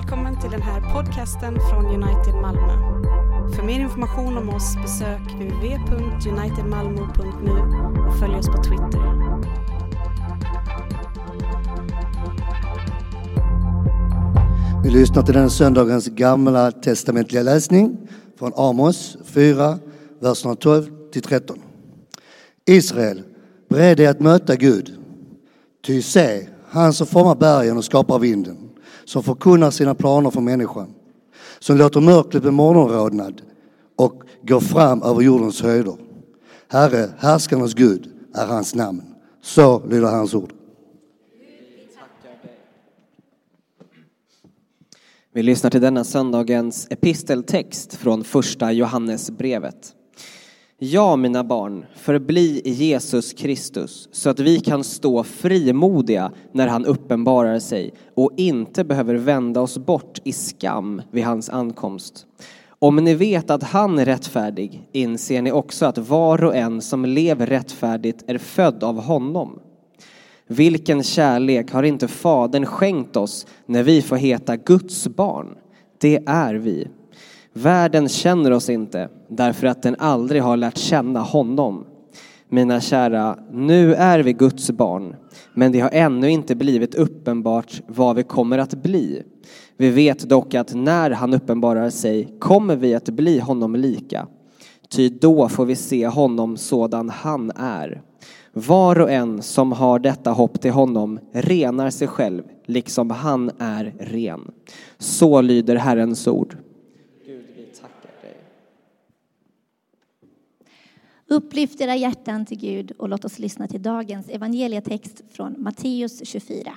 Välkommen till den här podcasten från United Malmö. För mer information om oss besök www.unitedmalmo.nu och följ oss på Twitter. Vi lyssnar till den söndagens gamla testamentliga läsning från Amos 4, verserna 12 till 13. Israel, bered dig att möta Gud. Ty se, han som formar bergen och skapar vinden, som förkunnar sina planer för människan, som låter mörkret bli morgonrodnad och går fram över jordens höjder. Herre, härskarnas Gud är hans namn. Så lyder hans ord. Vi lyssnar till denna söndagens episteltext från första Johannesbrevet. Ja, mina barn, förbli i Jesus Kristus så att vi kan stå frimodiga när han uppenbarar sig och inte behöver vända oss bort i skam vid hans ankomst. Om ni vet att han är rättfärdig inser ni också att var och en som lever rättfärdigt är född av honom. Vilken kärlek har inte Fadern skänkt oss när vi får heta Guds barn? Det är vi. Världen känner oss inte därför att den aldrig har lärt känna honom. Mina kära, nu är vi Guds barn, men det har ännu inte blivit uppenbart vad vi kommer att bli. Vi vet dock att när han uppenbarar sig kommer vi att bli honom lika. Ty då får vi se honom sådan han är. Var och en som har detta hopp till honom renar sig själv, liksom han är ren. Så lyder Herrens ord. Gud, vi tackar dig. Upplyft era hjärtan till Gud och låt oss lyssna till dagens evangelietext från Matteus 24.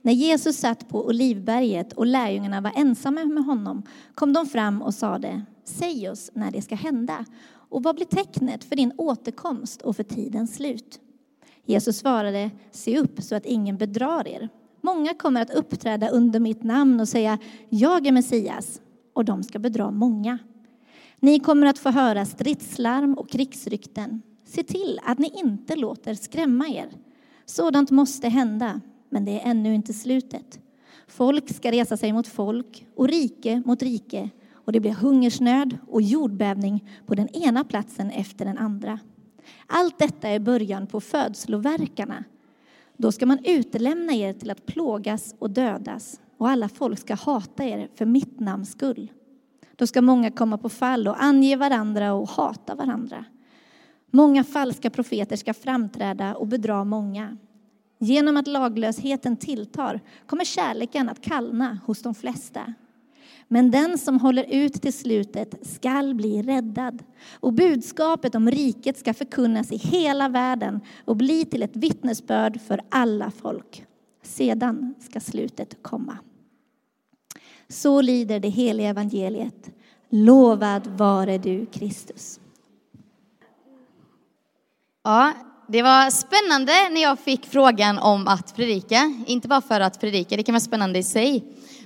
När Jesus satt på Olivberget och lärjungarna var ensamma med honom kom de fram och sade, säg oss när det ska hända och vad blir tecknet för din återkomst och för tidens slut? Jesus svarade, se upp så att ingen bedrar er. Många kommer att uppträda under mitt namn och säga, jag är Messias, och de ska bedra många. Ni kommer att få höra stridslarm och krigsrykten. Se till att ni inte låter skrämma er. Sådant måste hända, men det är ännu inte slutet. Folk ska resa sig mot folk och rike mot rike och det blir hungersnöd och jordbävning på den ena platsen efter den andra. Allt detta är början på födsloverkarna. Då ska man utelämna er till att plågas och dödas och alla folk ska hata er för mitt namns skull. Då ska många komma på fall och ange varandra och hata varandra. Många falska profeter ska framträda och bedra många. Genom att laglösheten tilltar kommer kärleken att kallna hos de flesta. Men den som håller ut till slutet skall bli räddad. Och budskapet om riket ska förkunnas i hela världen och bli till ett vittnesbörd för alla folk. Sedan ska slutet komma. Så lyder det heliga evangeliet. Lovad vare du, Kristus. Ja, det var spännande när jag fick frågan om att predika. Inte bara för att predika, det kan vara spännande i sig.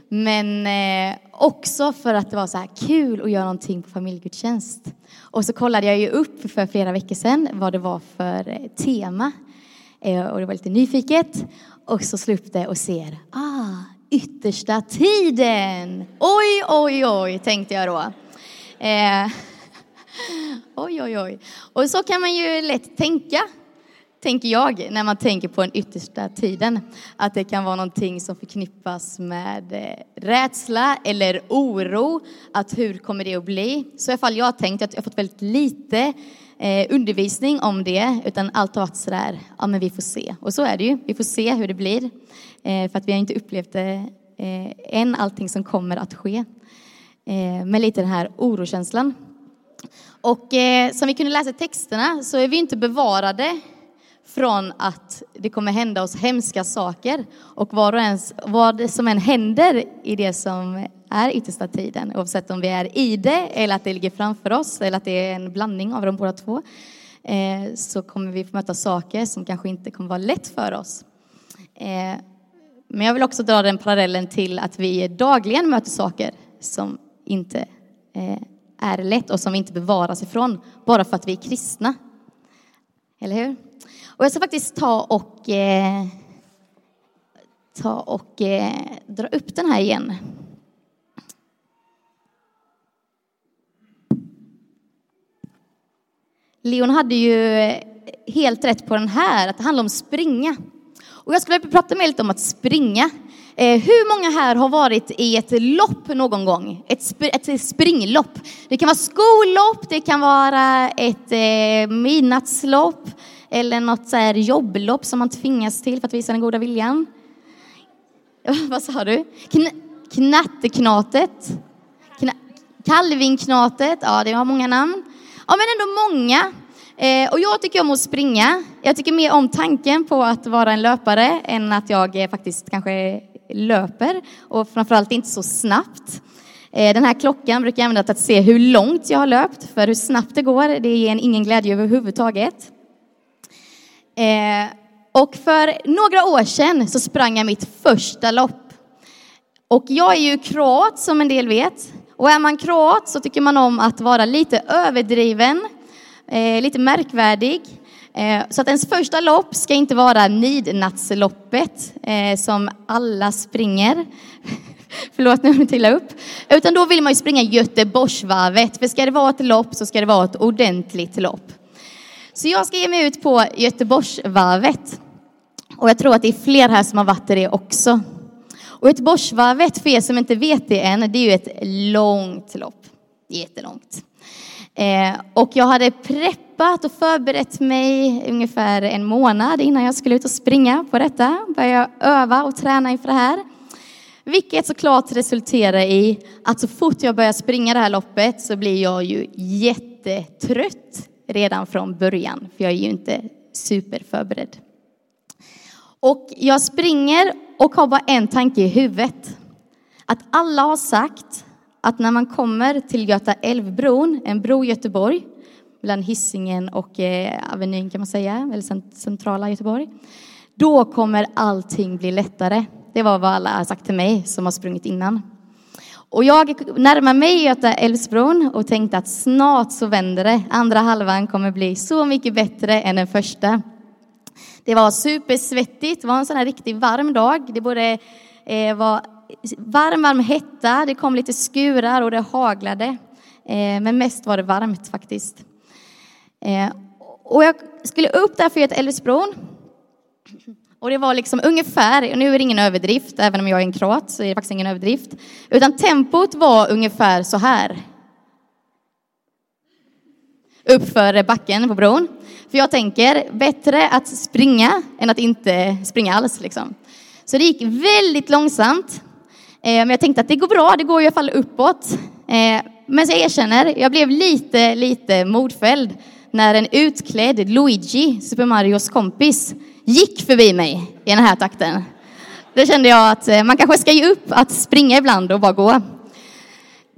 Men eh, också för att det var så här kul att göra någonting på familjegudstjänst. Och så kollade jag ju upp för flera veckor sedan vad det var för eh, tema. Eh, och det var lite nyfiket. Och så slog upp det och ser, ah, yttersta tiden. Oj, oj, oj, tänkte jag då. Eh, oj, oj, oj. Och så kan man ju lätt tänka tänker jag, när man tänker på den yttersta tiden. Att det kan vara någonting som förknippas med eh, rädsla eller oro. Att hur kommer det att bli? Så i alla fall jag har tänkt att jag har fått väldigt lite eh, undervisning om det. Utan allt har varit sådär, ja men vi får se. Och så är det ju, vi får se hur det blir. Eh, för att vi har inte upplevt det eh, än, allting som kommer att ske. Eh, med lite den här orokänslan. Och eh, som vi kunde läsa i texterna så är vi inte bevarade från att det kommer hända oss hemska saker. Och vad, ens, vad som än händer i det som är yttersta tiden, oavsett om vi är i det eller att det ligger framför oss eller att det är en blandning av de båda två, eh, så kommer vi få möta saker som kanske inte kommer vara lätt för oss. Eh, men jag vill också dra den parallellen till att vi dagligen möter saker som inte eh, är lätt och som vi inte bevaras ifrån bara för att vi är kristna. Eller hur? Och jag ska faktiskt ta och eh, ta och eh, dra upp den här igen. Leon hade ju helt rätt på den här, att det handlar om springa. Och jag skulle vilja prata med lite om att springa. Eh, hur många här har varit i ett lopp någon gång? Ett, sp ett springlopp. Det kan vara skollopp, det kan vara ett eh, midnattslopp eller något så här jobblopp som man tvingas till för att visa den goda viljan. Vad sa du? Kn knatteknatet? Kna Kalvinknatet? Ja, det har många namn. Ja, men ändå många. Eh, och jag tycker om att springa. Jag tycker mer om tanken på att vara en löpare än att jag eh, faktiskt kanske löper och framförallt inte så snabbt. Eh, den här klockan brukar jag använda till att se hur långt jag har löpt, för hur snabbt det går, det ger en ingen glädje överhuvudtaget. Eh, och för några år sedan så sprang jag mitt första lopp. Och jag är ju kroat som en del vet. Och är man kroat så tycker man om att vara lite överdriven, eh, lite märkvärdig. Eh, så att ens första lopp ska inte vara midnattsloppet eh, som alla springer. Förlåt nu jag upp. Utan då vill man ju springa Göteborgsvarvet. För ska det vara ett lopp så ska det vara ett ordentligt lopp. Så jag ska ge mig ut på Göteborgsvarvet. Och jag tror att det är fler här som har varit i det också. Och Göteborgsvarvet, för er som inte vet det än, det är ju ett långt lopp. Jättelångt. Eh, och jag hade preppat och förberett mig ungefär en månad innan jag skulle ut och springa på detta. Började öva och träna inför det här. Vilket såklart resulterar i att så fort jag börjar springa det här loppet så blir jag ju jättetrött redan från början, för jag är ju inte superförberedd. Och jag springer och har bara en tanke i huvudet. Att alla har sagt att när man kommer till Göta älvbron, en bro i Göteborg, mellan Hisingen och eh, Avenyn kan man säga, eller centrala Göteborg, då kommer allting bli lättare. Det var vad alla har sagt till mig som har sprungit innan. Och jag närmar mig Göta älvsbron och tänkte att snart så vänder det. Andra halvan kommer bli så mycket bättre än den första. Det var supersvettigt, det var en sån här riktigt varm dag. Det både eh, var varm, varm hetta, det kom lite skurar och det haglade. Eh, men mest var det varmt faktiskt. Eh, och jag skulle upp där för Göta älvsbron. Och det var liksom ungefär, och nu är det ingen överdrift, även om jag är en kroat så är det faktiskt ingen överdrift. Utan tempot var ungefär så här. Uppför backen på bron. För jag tänker, bättre att springa än att inte springa alls liksom. Så det gick väldigt långsamt. Eh, men jag tänkte att det går bra, det går i alla fall uppåt. Eh, men så jag erkänner, jag blev lite, lite modfälld när en utklädd Luigi, Super Marios kompis, gick förbi mig i den här takten. Då kände jag att eh, man kanske ska ge upp att springa ibland och bara gå.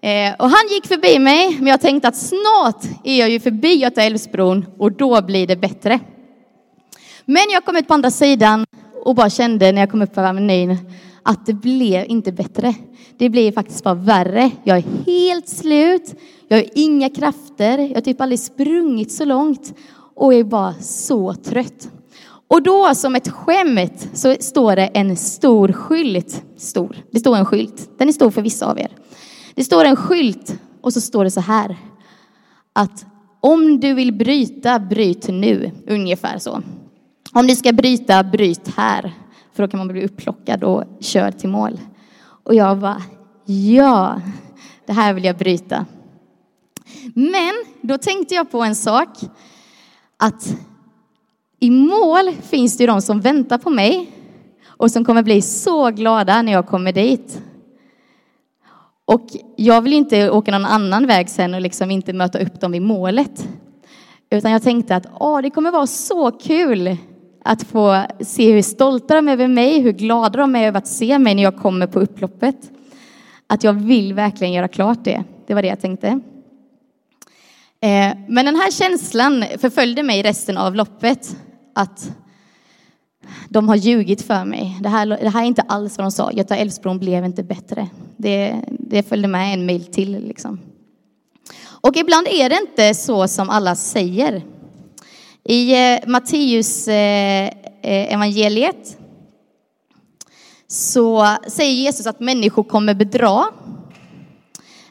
Eh, och han gick förbi mig, men jag tänkte att snart är jag ju förbi Göta älvsbron och då blir det bättre. Men jag kom ut på andra sidan och bara kände när jag kom upp på Avenyn att det blev inte bättre. Det blev faktiskt bara värre. Jag är helt slut. Jag har inga krafter. Jag har typ aldrig sprungit så långt och är bara så trött. Och då som ett skämt så står det en stor skylt. Stor. Det står en skylt. Den är stor för vissa av er. Det står en skylt och så står det så här. Att om du vill bryta, bryt nu. Ungefär så. Om du ska bryta, bryt här. För då kan man bli upplockad och körd till mål. Och jag bara, ja, det här vill jag bryta. Men då tänkte jag på en sak. Att i mål finns det ju de som väntar på mig och som kommer bli så glada när jag kommer dit. Och jag vill inte åka någon annan väg sen och liksom inte möta upp dem vid målet. Utan jag tänkte att åh, det kommer vara så kul att få se hur stolta de är över mig, hur glada de är över att se mig när jag kommer på upploppet. Att jag vill verkligen göra klart det. Det var det jag tänkte. Eh, men den här känslan förföljde mig resten av loppet att de har ljugit för mig. Det här, det här är inte alls vad de sa. Göta Älvsbron blev inte bättre. Det, det följde med en mil till liksom. Och ibland är det inte så som alla säger. I eh, Matteus eh, eh evangeliet så säger Jesus att människor kommer bedra.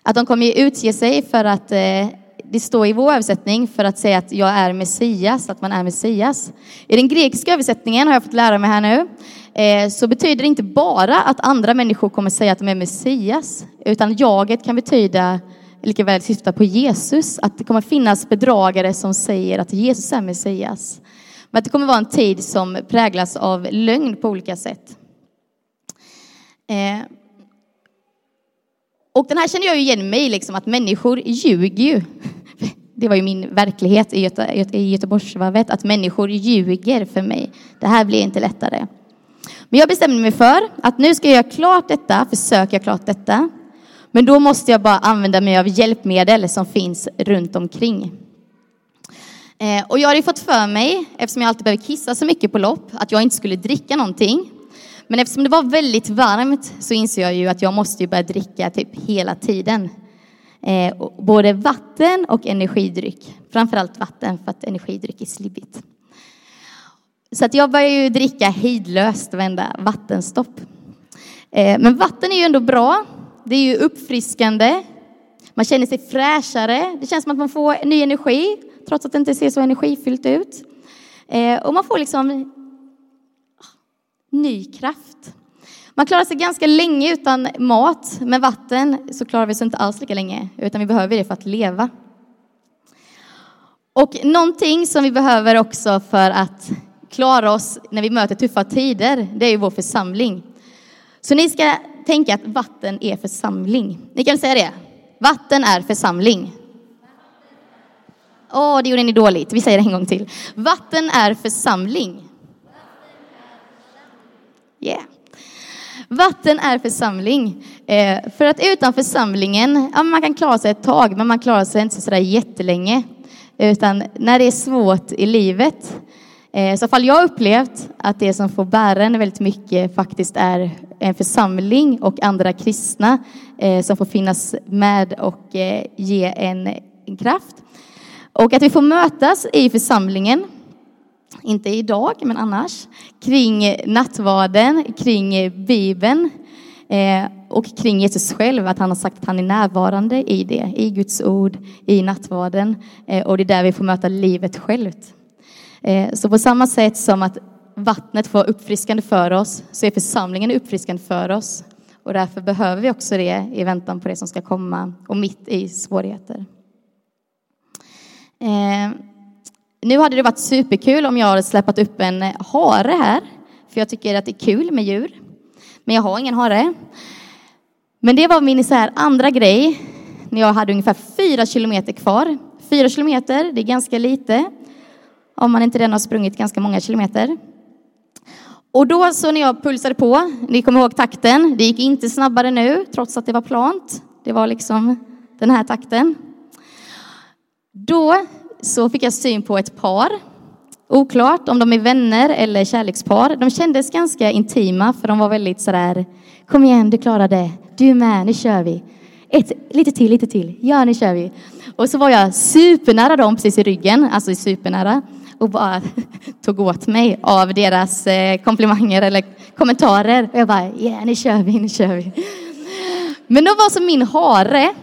Att de kommer utge sig för att, eh, det står i vår översättning, för att säga att jag är Messias, att man är Messias. I den grekiska översättningen har jag fått lära mig här nu, eh, så betyder det inte bara att andra människor kommer säga att de är Messias, utan jaget kan betyda lika väl syfta på Jesus, att det kommer finnas bedragare som säger att Jesus är Messias. Men att det kommer vara en tid som präglas av lögn på olika sätt. Eh, och den här känner jag ju igen mig liksom att människor ljuger ju. Det var ju min verklighet i, Göte, i Göteborgsvarvet, att människor ljuger för mig. Det här blir inte lättare. Men jag bestämde mig för att nu ska jag göra klart detta, försöka göra klart detta. Men då måste jag bara använda mig av hjälpmedel som finns runt omkring. Eh, och jag hade fått för mig, eftersom jag alltid behöver kissa så mycket på lopp, att jag inte skulle dricka någonting. Men eftersom det var väldigt varmt så inser jag ju att jag måste börja dricka typ hela tiden. Eh, både vatten och energidryck. Framförallt vatten för att energidryck är slibbigt. Så att jag började ju dricka hejdlöst varenda vattenstopp. Eh, men vatten är ju ändå bra. Det är ju uppfriskande. Man känner sig fräschare. Det känns som att man får ny energi trots att det inte ser så energifyllt ut. Eh, och man får liksom ny kraft. Man klarar sig ganska länge utan mat. men vatten så klarar vi oss inte alls lika länge, utan vi behöver det för att leva. Och någonting som vi behöver också för att klara oss när vi möter tuffa tider, det är ju vår församling. Så ni ska tänka att vatten är församling. Ni kan säga det. Vatten är församling. Åh, oh, det gjorde ni dåligt. Vi säger det en gång till. Vatten är församling. Yeah. Vatten är församling. Eh, för att utan församlingen, ja, man kan klara sig ett tag, men man klarar sig inte sådär jättelänge. Utan när det är svårt i livet, eh, så fall jag har upplevt att det som får bära en väldigt mycket faktiskt är en församling och andra kristna eh, som får finnas med och eh, ge en, en kraft. Och att vi får mötas i församlingen inte idag, men annars, kring nattvarden, kring Bibeln eh, och kring Jesus själv, att han har sagt att han är närvarande i det, i Guds ord, i nattvarden. Eh, och det är där vi får möta livet självt. Eh, så på samma sätt som att vattnet får uppfriskande för oss, så är församlingen uppfriskande för oss. Och därför behöver vi också det i väntan på det som ska komma och mitt i svårigheter. Nu hade det varit superkul om jag hade släppt upp en hare här, för jag tycker att det är kul med djur. Men jag har ingen hare. Men det var min så här andra grej, när jag hade ungefär fyra kilometer kvar. Fyra kilometer, det är ganska lite, om man inte redan har sprungit ganska många kilometer. Och då så när jag pulsade på, ni kommer ihåg takten, det gick inte snabbare nu, trots att det var plant. Det var liksom den här takten. Då så fick jag syn på ett par. Oklart om de är vänner eller kärlekspar. De kändes ganska intima för de var väldigt sådär, kom igen du klarar det, du med, nu kör vi. Ett, lite till, lite till, ja nu kör vi. Och så var jag supernära dem precis i ryggen, alltså supernära och bara tog åt mig av deras eh, komplimanger eller kommentarer. Och jag bara, ja yeah, nu kör vi, nu kör vi. Men de var som min hare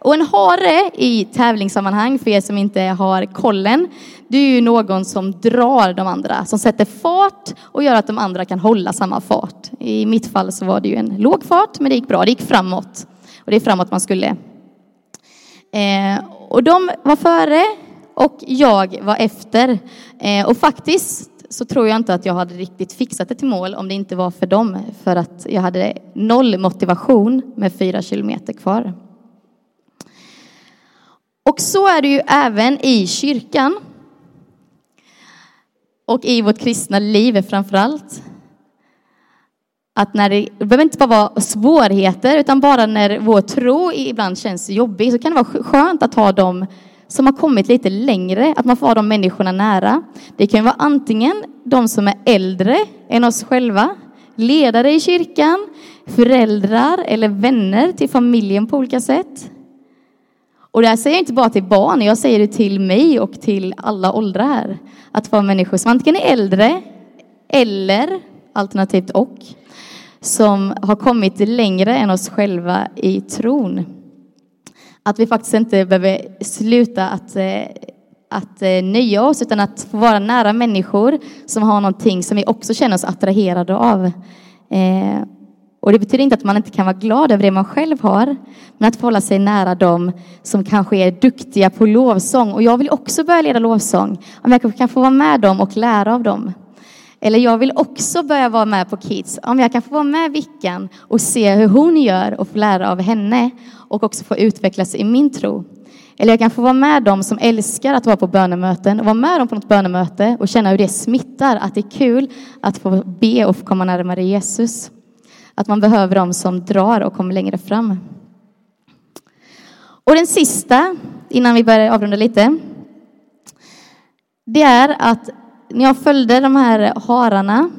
och en hare i tävlingssammanhang, för er som inte har kollen, det är ju någon som drar de andra, som sätter fart och gör att de andra kan hålla samma fart. I mitt fall så var det ju en låg fart, men det gick bra. Det gick framåt. Och det är framåt man skulle. Eh, och de var före och jag var efter. Eh, och faktiskt så tror jag inte att jag hade riktigt fixat det till mål om det inte var för dem. För att jag hade noll motivation med fyra kilometer kvar. Och så är det ju även i kyrkan. Och i vårt kristna liv framför allt. Att när det, det behöver inte bara vara svårigheter, utan bara när vår tro ibland känns jobbig, så kan det vara skönt att ha dem som har kommit lite längre, att man får ha de människorna nära. Det kan vara antingen de som är äldre än oss själva, ledare i kyrkan, föräldrar eller vänner till familjen på olika sätt. Och det här säger jag inte bara till barn, jag säger det till mig och till alla åldrar här. Att vara människor som antingen är äldre eller alternativt och som har kommit längre än oss själva i tron. Att vi faktiskt inte behöver sluta att, eh, att eh, nöja oss utan att få vara nära människor som har någonting som vi också känner oss attraherade av. Eh, och det betyder inte att man inte kan vara glad över det man själv har, men att förhålla hålla sig nära dem som kanske är duktiga på lovsång. Och jag vill också börja leda lovsång, om jag kan få vara med dem och lära av dem. Eller jag vill också börja vara med på Kids, om jag kan få vara med Vickan och se hur hon gör och få lära av henne och också få utvecklas i min tro. Eller jag kan få vara med dem som älskar att vara på bönemöten och vara med dem på något bönemöte och känna hur det smittar, att det är kul att få be och få komma närmare Jesus. Att man behöver dem som drar och kommer längre fram. Och den sista, innan vi börjar avrunda lite, det är att när jag följde de här hararna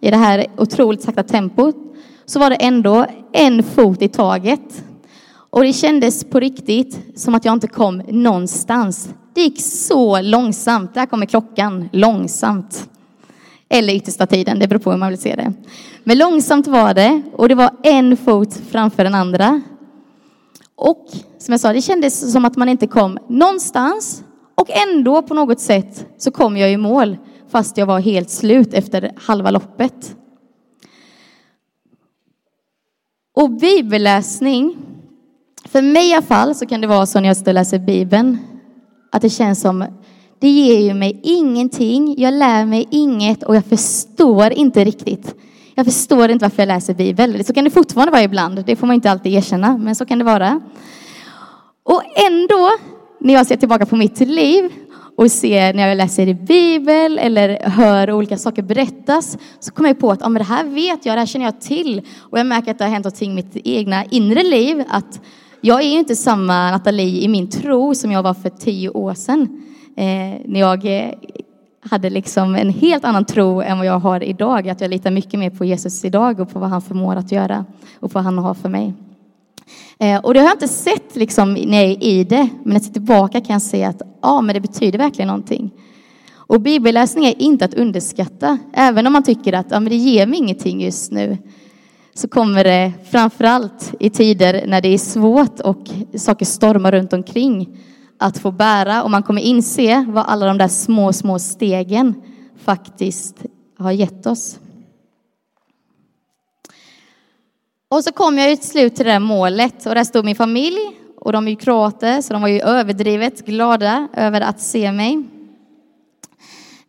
i det här otroligt sakta tempot så var det ändå en fot i taget. Och det kändes på riktigt som att jag inte kom någonstans. Det gick så långsamt. Där kommer klockan. Långsamt. Eller yttersta tiden, det beror på hur man vill se det. Men långsamt var det och det var en fot framför den andra. Och som jag sa, det kändes som att man inte kom någonstans och ändå på något sätt så kom jag i mål fast jag var helt slut efter halva loppet. Och bibelläsning, för mig i alla fall så kan det vara så när jag läser Bibeln att det känns som det ger ju mig ingenting, jag lär mig inget och jag förstår inte riktigt. Jag förstår inte varför jag läser Bibeln. Så kan det fortfarande vara ibland, det får man inte alltid erkänna, men så kan det vara. Och ändå, när jag ser tillbaka på mitt liv och ser när jag läser i Bibeln eller hör olika saker berättas så kommer jag på att ah, men det här vet jag, det här känner jag till. Och jag märker att det har hänt någonting i mitt egna inre liv. Att jag är ju inte samma Nathalie i min tro som jag var för tio år sedan. Eh, när jag eh, hade liksom en helt annan tro än vad jag har idag. Att jag litar mycket mer på Jesus idag och på vad han förmår att göra och på vad han har för mig. Eh, och det har jag inte sett liksom när jag är i det, men när jag ser tillbaka kan jag se att ja, men det betyder verkligen någonting. Och bibelläsning är inte att underskatta, även om man tycker att ja, men det ger mig ingenting just nu. Så kommer det framförallt i tider när det är svårt och saker stormar runt omkring att få bära och man kommer inse vad alla de där små, små stegen faktiskt har gett oss. Och så kom jag ju till slut till det där målet och där stod min familj och de är ju kroater så de var ju överdrivet glada över att se mig.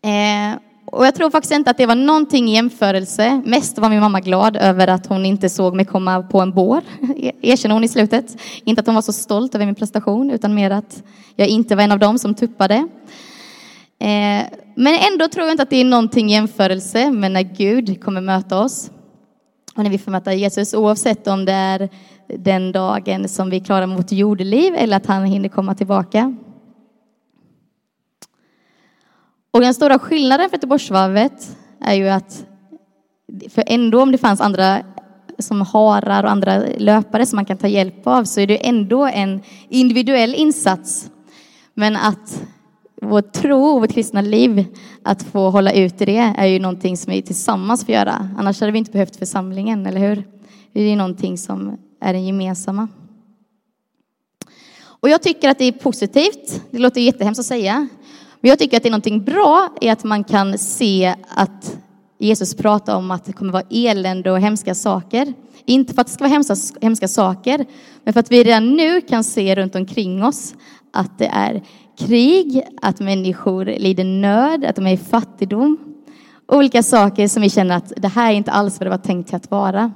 Eh, och jag tror faktiskt inte att det var någonting i jämförelse. Mest var min mamma glad över att hon inte såg mig komma på en bår, e- erkänner hon i slutet. Inte att hon var så stolt över min prestation, utan mer att jag inte var en av dem som tuppade. Eh, men ändå tror jag inte att det är någonting i jämförelse med när Gud kommer möta oss. Och när vi får möta Jesus, oavsett om det är den dagen som vi klarar vårt jordeliv eller att han hinner komma tillbaka. Och den stora skillnaden för Göteborgsvarvet är ju att, för ändå om det fanns andra som harar och andra löpare som man kan ta hjälp av så är det ändå en individuell insats. Men att vår tro och vårt kristna liv, att få hålla ut i det är ju någonting som vi tillsammans får göra. Annars hade vi inte behövt församlingen, eller hur? Det är någonting som är den gemensamma. Och jag tycker att det är positivt. Det låter jättehemskt att säga. Men jag tycker att det är någonting bra i att man kan se att Jesus pratar om att det kommer vara elände och hemska saker. Inte för att det ska vara hemska, hemska saker, men för att vi redan nu kan se runt omkring oss att det är krig, att människor lider nöd, att de är i fattigdom. Olika saker som vi känner att det här är inte alls vad det var tänkt till att vara.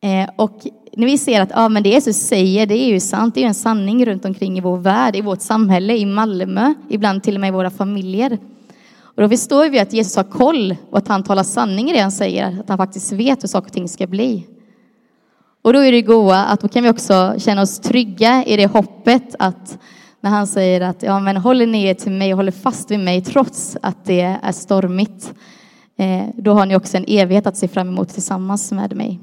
Eh, och när vi ser att ja, men det Jesus säger, det är ju sant, det är ju en sanning runt omkring i vår värld, i vårt samhälle, i Malmö, ibland till och med i våra familjer. Och då förstår vi att Jesus har koll och att han talar sanning i det han säger, att han faktiskt vet hur saker och ting ska bli. Och då är det goa att då kan vi också känna oss trygga i det hoppet att när han säger att ja, men håller ni er till mig och håller fast vid mig trots att det är stormigt, eh, då har ni också en evighet att se fram emot tillsammans med mig.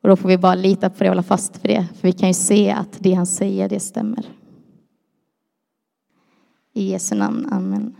Och då får vi bara lita på det och hålla fast för det, för vi kan ju se att det han säger, det stämmer. I Jesu namn, amen.